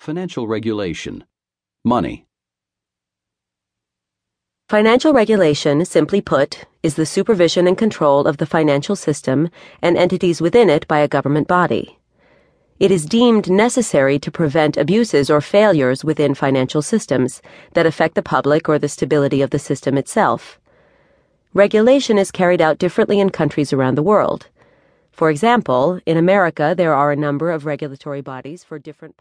Financial regulation. Money. Financial regulation, simply put, is the supervision and control of the financial system and entities within it by a government body. It is deemed necessary to prevent abuses or failures within financial systems that affect the public or the stability of the system itself. Regulation is carried out differently in countries around the world. For example, in America, there are a number of regulatory bodies for different